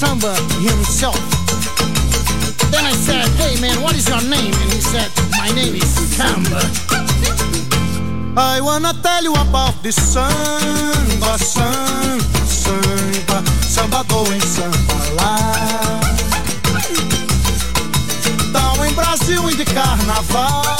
samba himself. Then I said, hey man, what is your name? And he said, my name is Samba. I wanna tell you about this samba, samba, samba, samba going samba lá. Down in Brasil e de carnaval.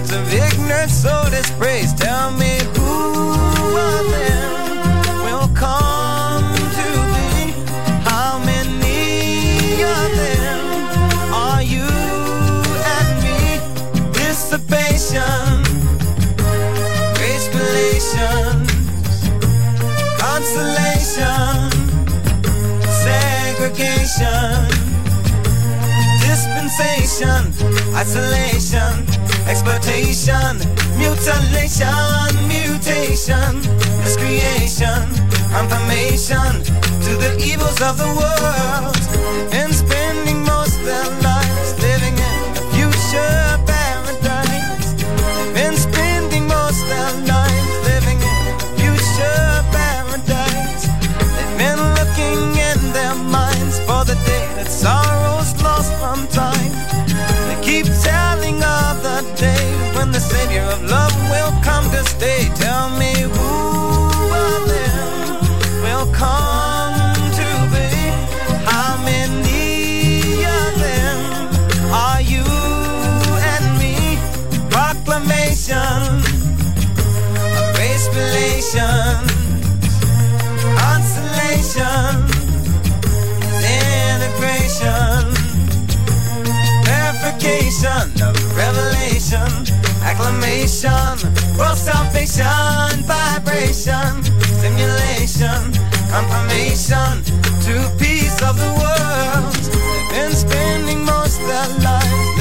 Remembrance of ignorance, so dispraise. Tell me who them will come to? How many of them are you and me? Grace relations, consolation, segregation, dispensation, isolation, exploitation, mutilation, mutation, miscreation, confirmation to the evils of the world, and spending most their the Savior of love will come to stay. Tell me who of them will come to be? How many of them are you and me? Proclamation of race consolation, integration verification of acclamation, world salvation, vibration, stimulation, confirmation to peace of the world. They've been spending most their lives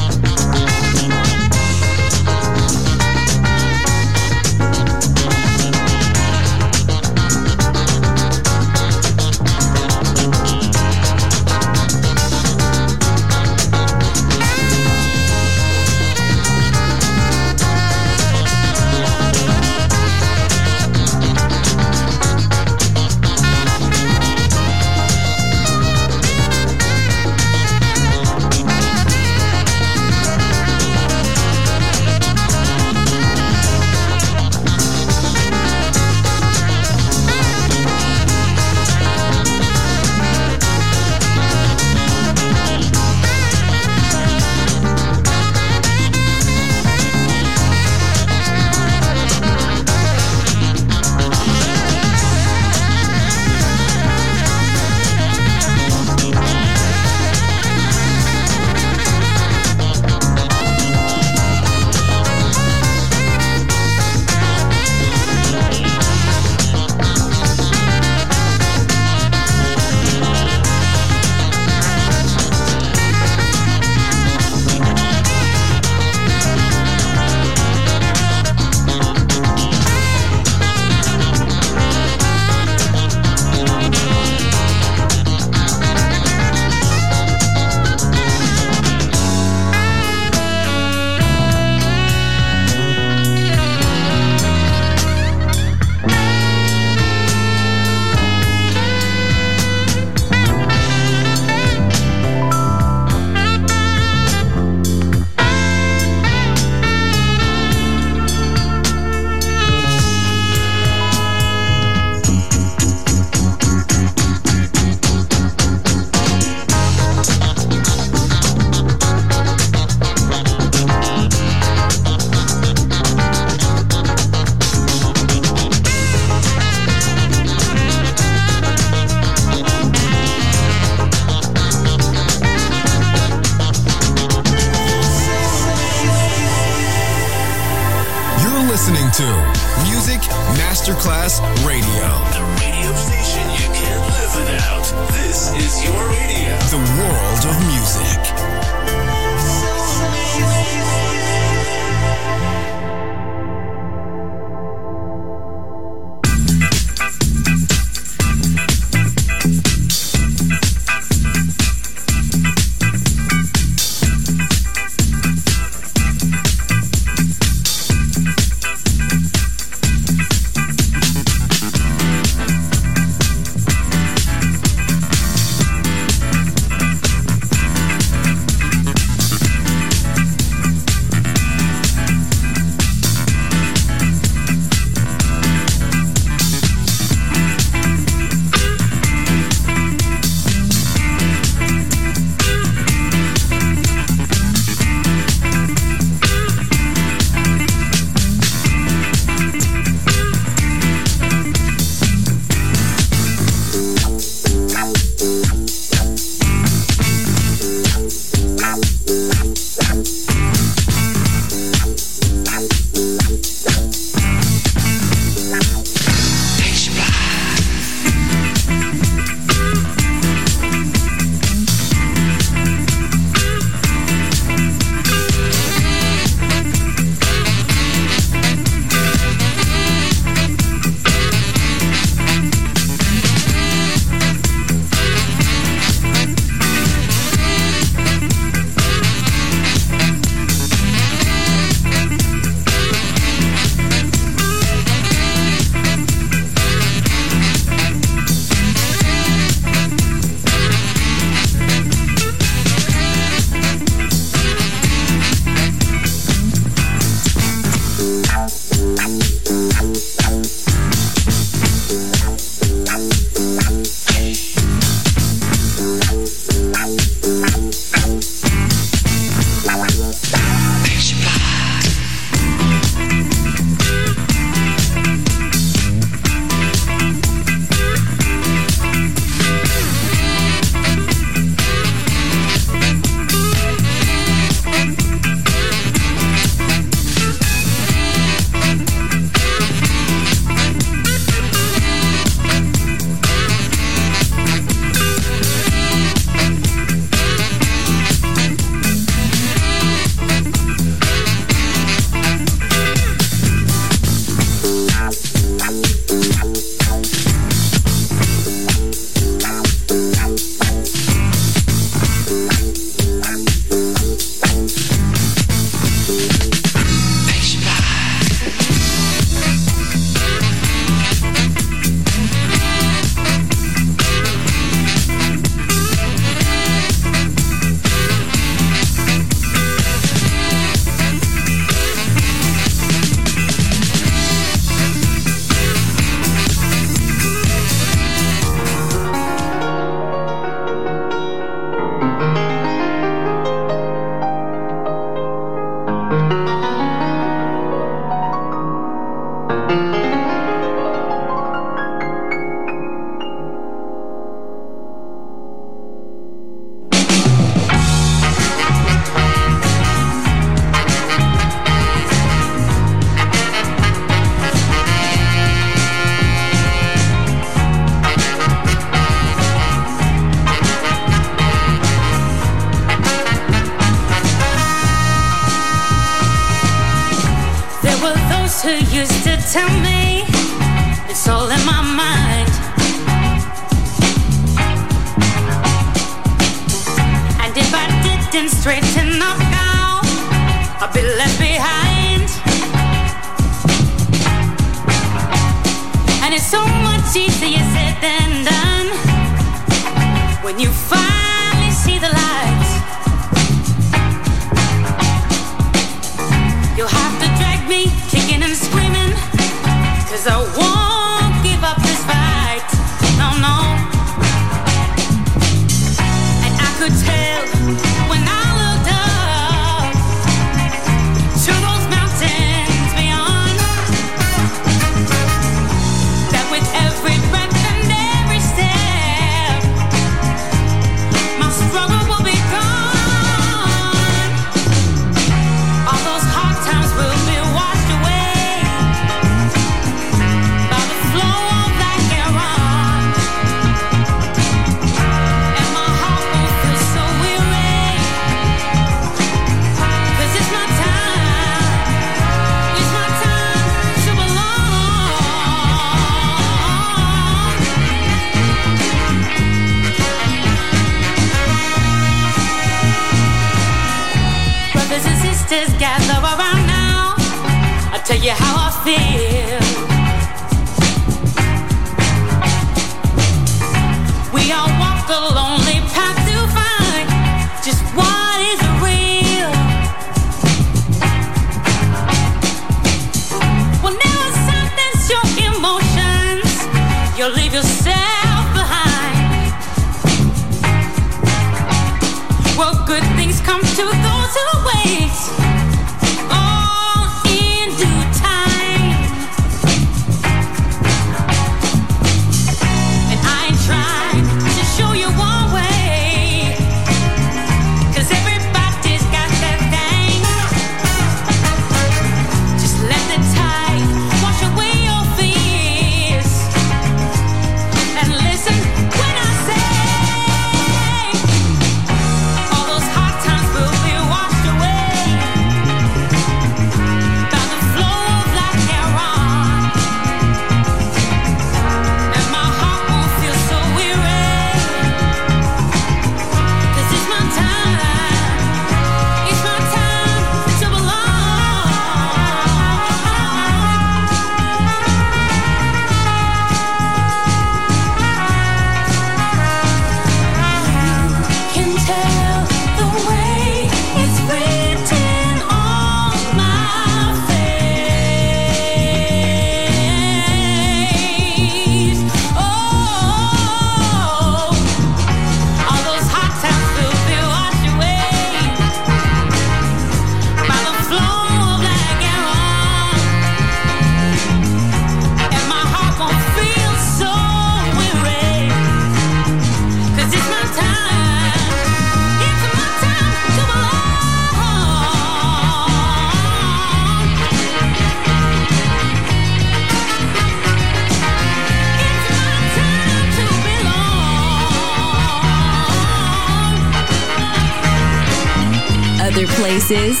voices,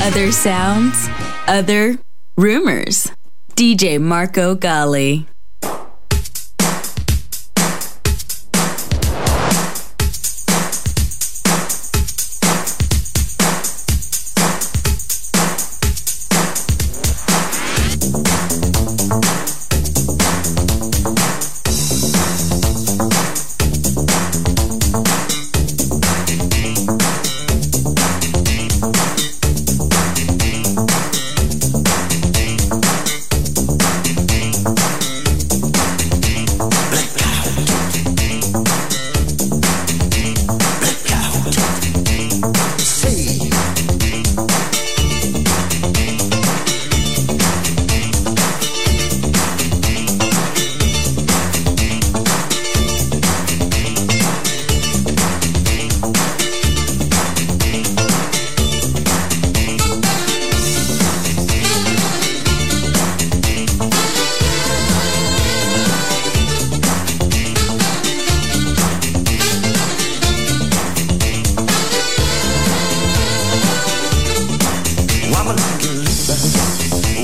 other sounds, other rumors. DJ Marco Gally.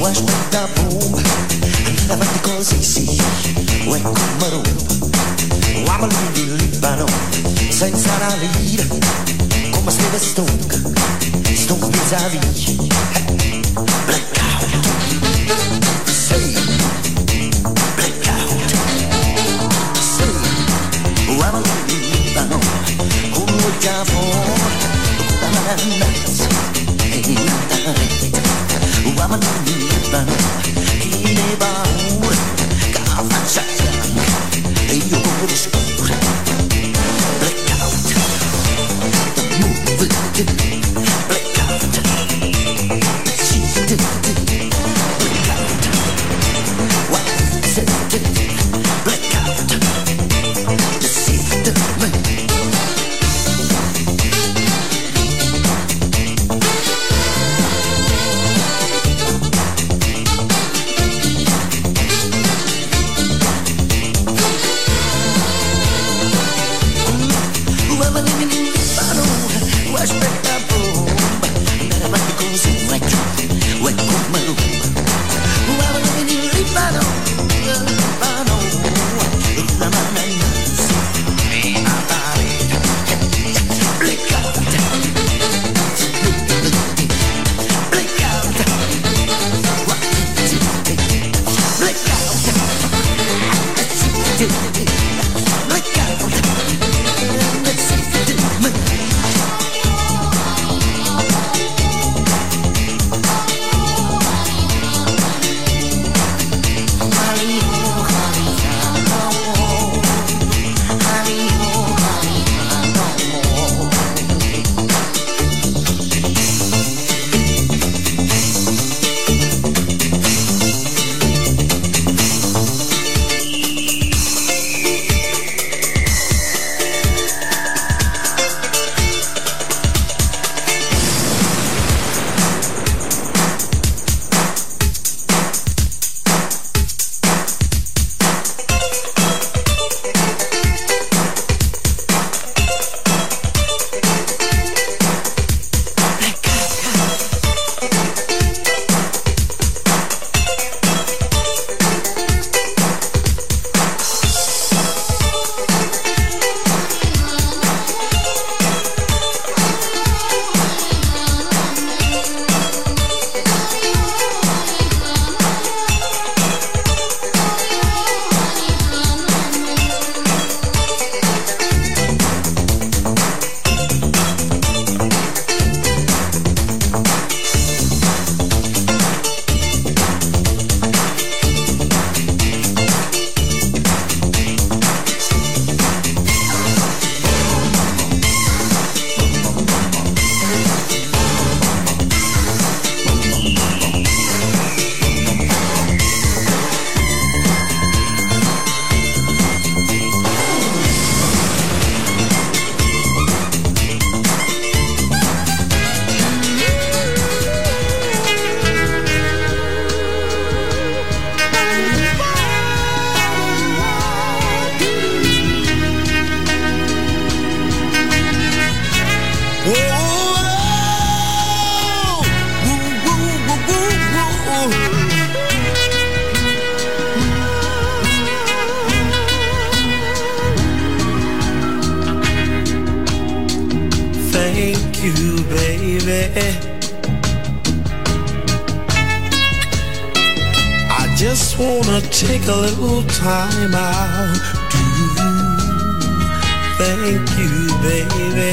Wash with the boom Love it because it's easy When I'm a room I'm a little libano Senza la lira baby. I just wanna take a little time out to thank you, baby.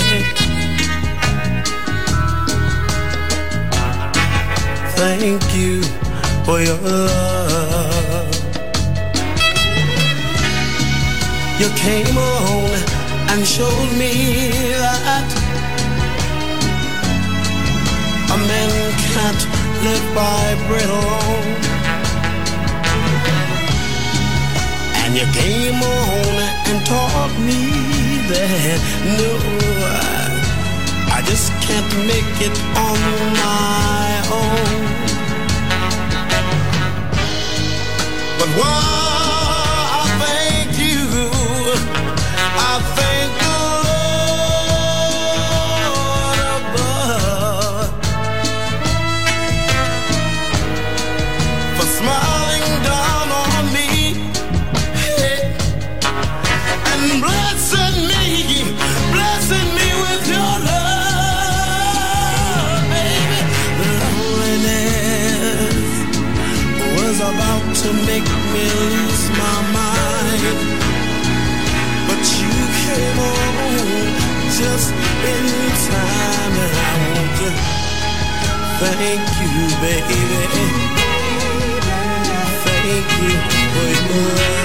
Thank you for your love. You came along and showed me that a man can't live by bread alone. And you came on and taught me that no, I just can't make it on my own. But why lose my mind, but you came on just in time, and I want to thank you, baby. Thank you for your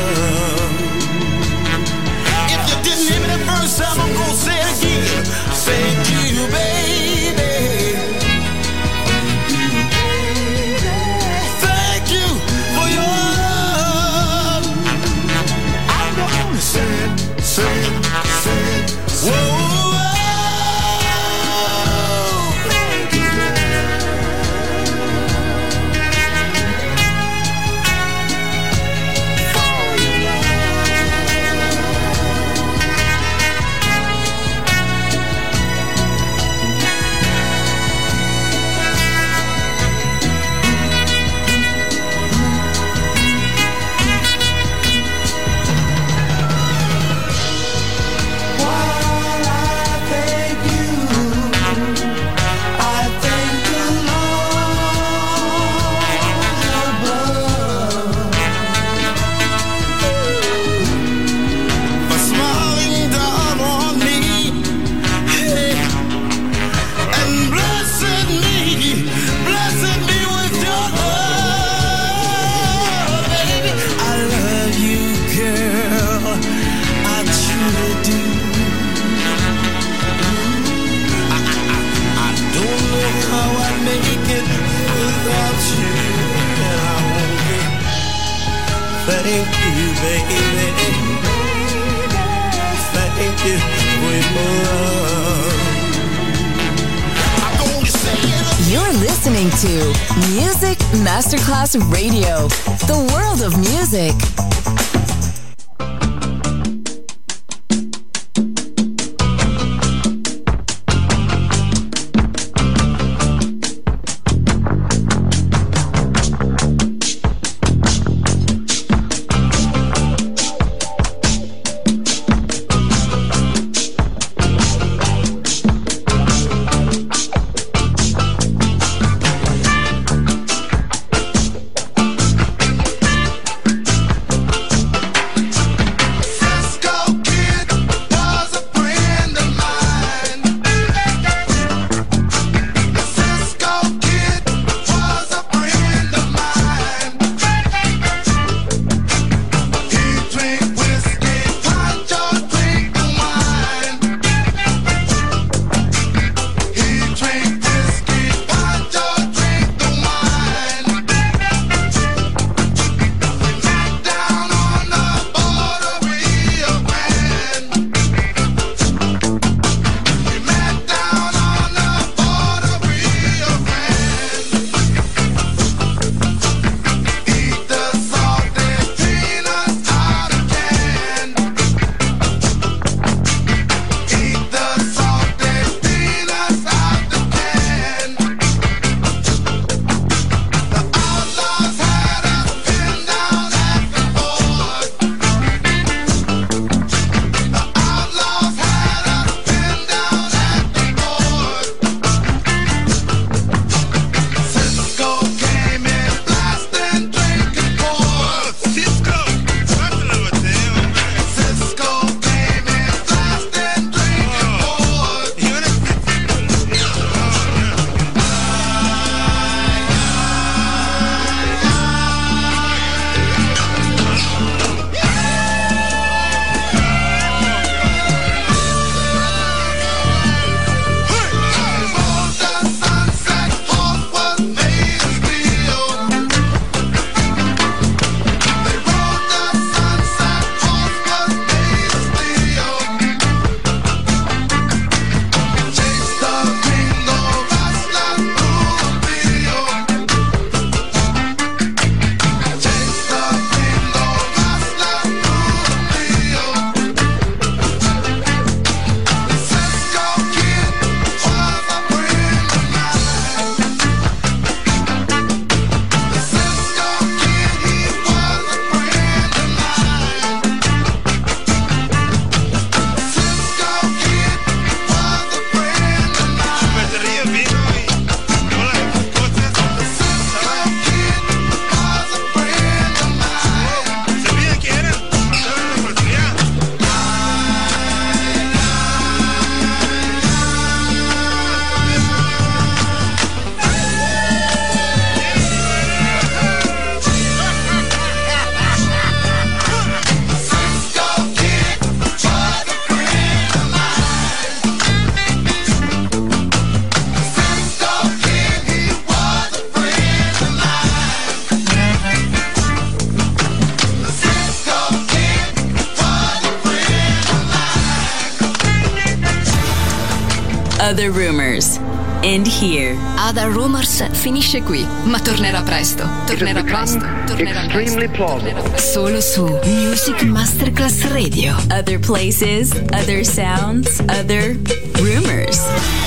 finisce qui, ma tornerà presto. Tornerà presto. Tornerà Extremely plausible. Solo su Music Masterclass Radio. Other places, other sounds, other rumors.